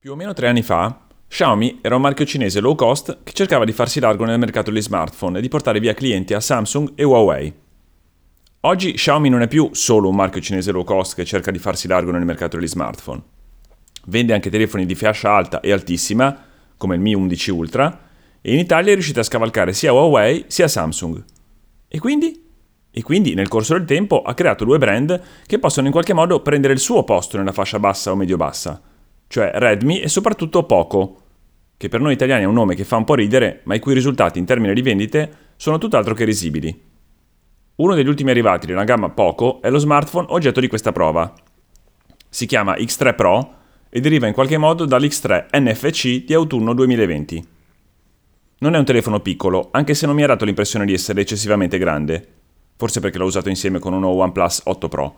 Più o meno tre anni fa, Xiaomi era un marchio cinese low cost che cercava di farsi largo nel mercato degli smartphone e di portare via clienti a Samsung e Huawei. Oggi Xiaomi non è più solo un marchio cinese low cost che cerca di farsi largo nel mercato degli smartphone. Vende anche telefoni di fascia alta e altissima, come il Mi 11 Ultra, e in Italia è riuscita a scavalcare sia Huawei sia Samsung. E quindi? E quindi nel corso del tempo ha creato due brand che possono in qualche modo prendere il suo posto nella fascia bassa o medio-bassa cioè Redmi e soprattutto Poco, che per noi italiani è un nome che fa un po' ridere, ma i cui risultati in termini di vendite sono tutt'altro che risibili. Uno degli ultimi arrivati nella gamma Poco è lo smartphone oggetto di questa prova. Si chiama X3 Pro e deriva in qualche modo dall'X3 NFC di autunno 2020. Non è un telefono piccolo, anche se non mi ha dato l'impressione di essere eccessivamente grande, forse perché l'ho usato insieme con uno OnePlus 8 Pro.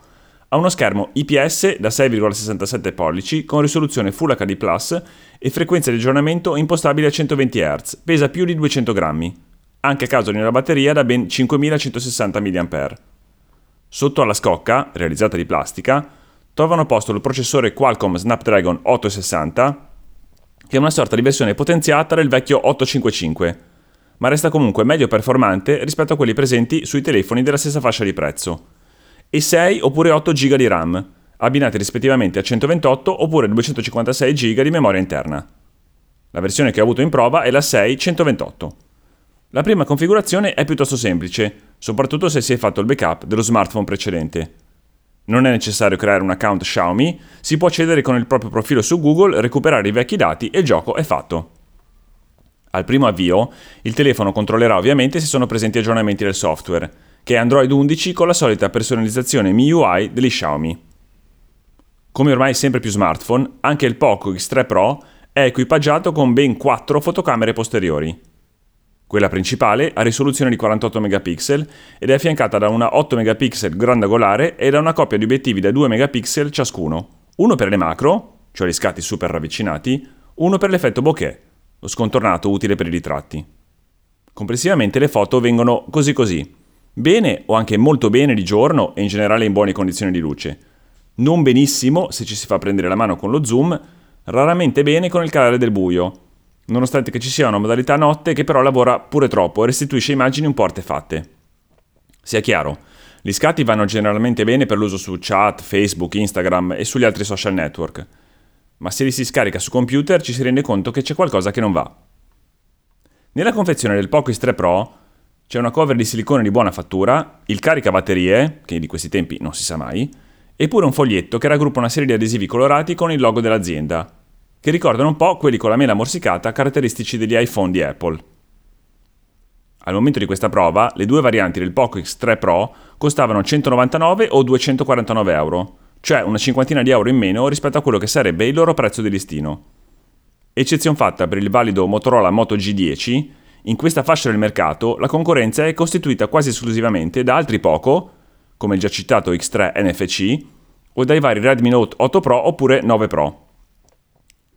Ha uno schermo IPS da 6,67 pollici con risoluzione Full HD Plus e frequenza di aggiornamento impostabile a 120 Hz, pesa più di 200 grammi, anche a causa di una batteria da ben 5160 mAh. Sotto alla scocca, realizzata di plastica, trovano posto il processore Qualcomm Snapdragon 860, che è una sorta di versione potenziata del vecchio 855, ma resta comunque meglio performante rispetto a quelli presenti sui telefoni della stessa fascia di prezzo e 6 oppure 8 GB di RAM, abbinati rispettivamente a 128 oppure 256 GB di memoria interna. La versione che ho avuto in prova è la 6-128. La prima configurazione è piuttosto semplice, soprattutto se si è fatto il backup dello smartphone precedente. Non è necessario creare un account Xiaomi, si può accedere con il proprio profilo su Google, recuperare i vecchi dati e il gioco è fatto. Al primo avvio, il telefono controllerà ovviamente se sono presenti aggiornamenti del software, che è Android 11 con la solita personalizzazione MIUI degli Xiaomi. Come ormai sempre più smartphone, anche il Poco X3 Pro è equipaggiato con ben 4 fotocamere posteriori. Quella principale ha risoluzione di 48 megapixel ed è affiancata da una 8 megapixel grandangolare e da una coppia di obiettivi da 2 megapixel ciascuno, uno per le macro, cioè gli scatti super ravvicinati, uno per l'effetto bokeh, lo scontornato utile per i ritratti. Complessivamente le foto vengono così così, Bene o anche molto bene di giorno e in generale in buone condizioni di luce. Non benissimo se ci si fa prendere la mano con lo zoom, raramente bene con il calare del buio, nonostante che ci sia una modalità notte che però lavora pure troppo e restituisce immagini un po' artefatte. Sia chiaro, gli scatti vanno generalmente bene per l'uso su chat, Facebook, Instagram e sugli altri social network, ma se li si scarica su computer ci si rende conto che c'è qualcosa che non va. Nella confezione del Poco X3 Pro c'è una cover di silicone di buona fattura, il caricabatterie, che di questi tempi non si sa mai, e pure un foglietto che raggruppa una serie di adesivi colorati con il logo dell'azienda, che ricordano un po' quelli con la mela morsicata caratteristici degli iPhone di Apple. Al momento di questa prova, le due varianti del Poco X3 Pro costavano 199 o 249 euro, cioè una cinquantina di euro in meno rispetto a quello che sarebbe il loro prezzo di listino. Eccezione fatta per il valido Motorola Moto G10, in questa fascia del mercato la concorrenza è costituita quasi esclusivamente da altri poco, come il già citato X3 NFC, o dai vari Redmi Note 8 Pro oppure 9 Pro.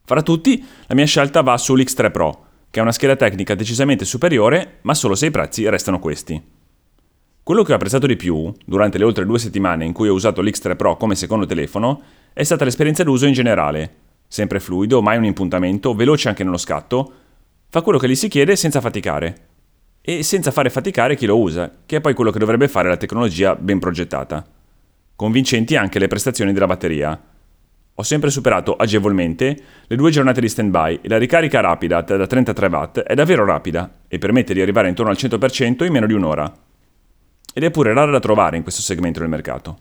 Fra tutti, la mia scelta va sull'X3 Pro, che ha una scheda tecnica decisamente superiore, ma solo se i prezzi restano questi. Quello che ho apprezzato di più, durante le oltre due settimane in cui ho usato l'X3 Pro come secondo telefono, è stata l'esperienza d'uso in generale. Sempre fluido, mai un impuntamento, veloce anche nello scatto, Fa quello che gli si chiede senza faticare. E senza fare faticare chi lo usa, che è poi quello che dovrebbe fare la tecnologia ben progettata. Convincenti anche le prestazioni della batteria. Ho sempre superato agevolmente le due giornate di stand-by e la ricarica rapida da 33 watt è davvero rapida e permette di arrivare intorno al 100% in meno di un'ora. Ed è pure rara da trovare in questo segmento del mercato.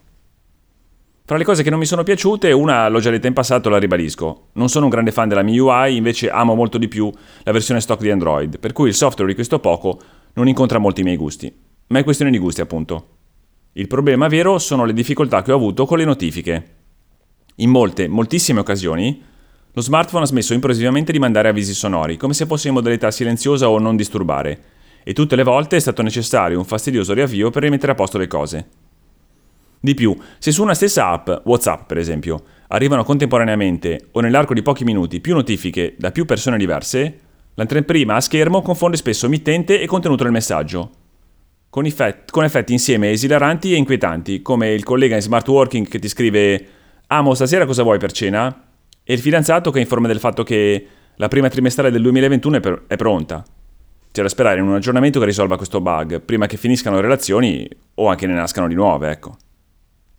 Tra le cose che non mi sono piaciute, una l'ho già detta in passato, la ribadisco. Non sono un grande fan della MIUI, invece amo molto di più la versione stock di Android, per cui il software di questo poco non incontra molti miei gusti. Ma è questione di gusti, appunto. Il problema vero sono le difficoltà che ho avuto con le notifiche. In molte, moltissime occasioni, lo smartphone ha smesso improvvisamente di mandare avvisi sonori, come se fosse in modalità silenziosa o non disturbare, e tutte le volte è stato necessario un fastidioso riavvio per rimettere a posto le cose. Di più, se su una stessa app, WhatsApp per esempio, arrivano contemporaneamente o nell'arco di pochi minuti più notifiche da più persone diverse, l'anteprima a schermo confonde spesso mittente e contenuto del messaggio, con, effetti, con effetti insieme esilaranti e inquietanti, come il collega in smart working che ti scrive Amo, stasera cosa vuoi per cena? e il fidanzato che informa del fatto che la prima trimestrale del 2021 è, per- è pronta. C'è da sperare in un aggiornamento che risolva questo bug, prima che finiscano le relazioni o anche ne nascano di nuove, ecco.